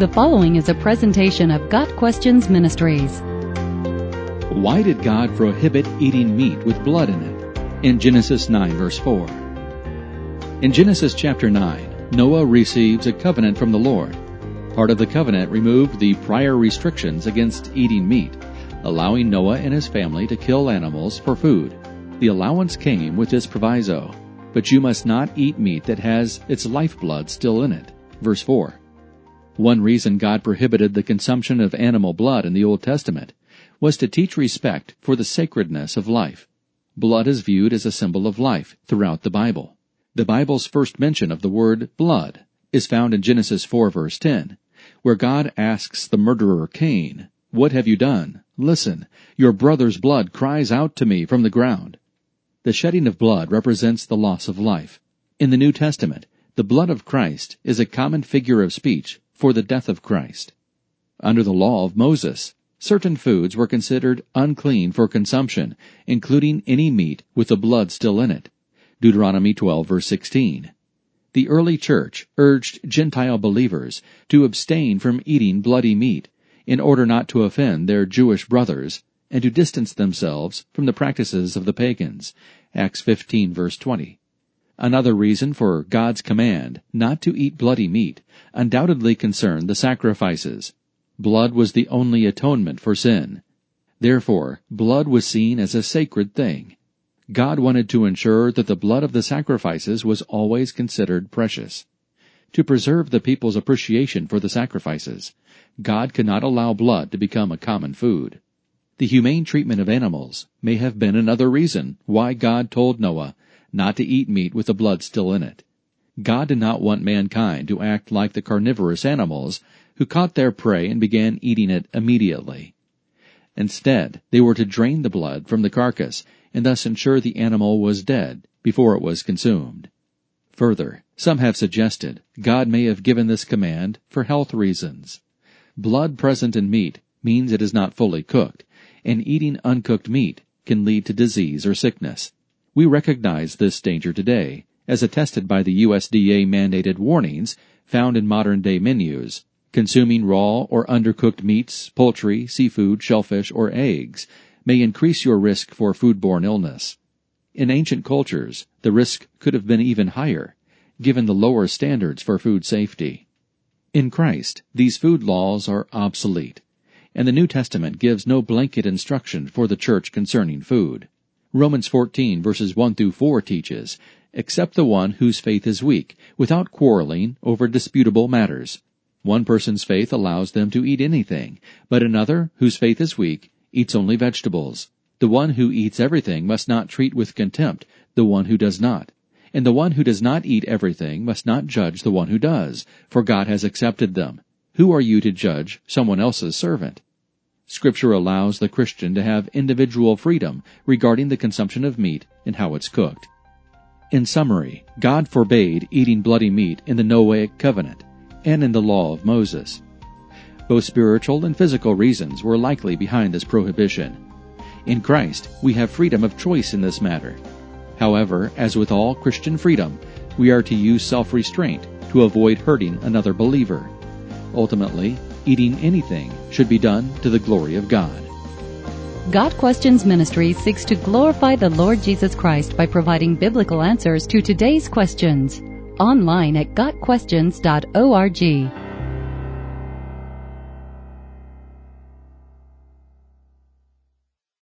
The following is a presentation of Got Questions Ministries. Why did God prohibit eating meat with blood in it? In Genesis 9 verse 4. In Genesis chapter 9, Noah receives a covenant from the Lord. Part of the covenant removed the prior restrictions against eating meat, allowing Noah and his family to kill animals for food. The allowance came with this proviso, but you must not eat meat that has its lifeblood still in it. Verse 4. One reason God prohibited the consumption of animal blood in the Old Testament was to teach respect for the sacredness of life. Blood is viewed as a symbol of life throughout the Bible. The Bible's first mention of the word blood is found in Genesis 4 verse 10, where God asks the murderer Cain, What have you done? Listen, your brother's blood cries out to me from the ground. The shedding of blood represents the loss of life. In the New Testament, the blood of Christ is a common figure of speech for the death of Christ. Under the law of Moses, certain foods were considered unclean for consumption, including any meat with the blood still in it. Deuteronomy 12 verse 16. The early church urged Gentile believers to abstain from eating bloody meat in order not to offend their Jewish brothers and to distance themselves from the practices of the pagans. Acts 15 verse 20. Another reason for God's command not to eat bloody meat undoubtedly concerned the sacrifices. Blood was the only atonement for sin. Therefore, blood was seen as a sacred thing. God wanted to ensure that the blood of the sacrifices was always considered precious. To preserve the people's appreciation for the sacrifices, God could not allow blood to become a common food. The humane treatment of animals may have been another reason why God told Noah not to eat meat with the blood still in it. God did not want mankind to act like the carnivorous animals who caught their prey and began eating it immediately. Instead, they were to drain the blood from the carcass and thus ensure the animal was dead before it was consumed. Further, some have suggested God may have given this command for health reasons. Blood present in meat means it is not fully cooked, and eating uncooked meat can lead to disease or sickness. We recognize this danger today, as attested by the USDA mandated warnings found in modern day menus. Consuming raw or undercooked meats, poultry, seafood, shellfish, or eggs may increase your risk for foodborne illness. In ancient cultures, the risk could have been even higher, given the lower standards for food safety. In Christ, these food laws are obsolete, and the New Testament gives no blanket instruction for the church concerning food. Romans 14 verses 1 through 4 teaches, Accept the one whose faith is weak, without quarreling over disputable matters. One person's faith allows them to eat anything, but another, whose faith is weak, eats only vegetables. The one who eats everything must not treat with contempt the one who does not. And the one who does not eat everything must not judge the one who does, for God has accepted them. Who are you to judge someone else's servant? Scripture allows the Christian to have individual freedom regarding the consumption of meat and how it's cooked. In summary, God forbade eating bloody meat in the Noahic covenant and in the law of Moses. Both spiritual and physical reasons were likely behind this prohibition. In Christ, we have freedom of choice in this matter. However, as with all Christian freedom, we are to use self-restraint to avoid hurting another believer. Ultimately, eating anything should be done to the glory of God. Got Questions Ministry seeks to glorify the Lord Jesus Christ by providing biblical answers to today's questions. Online at GotQuestions.org.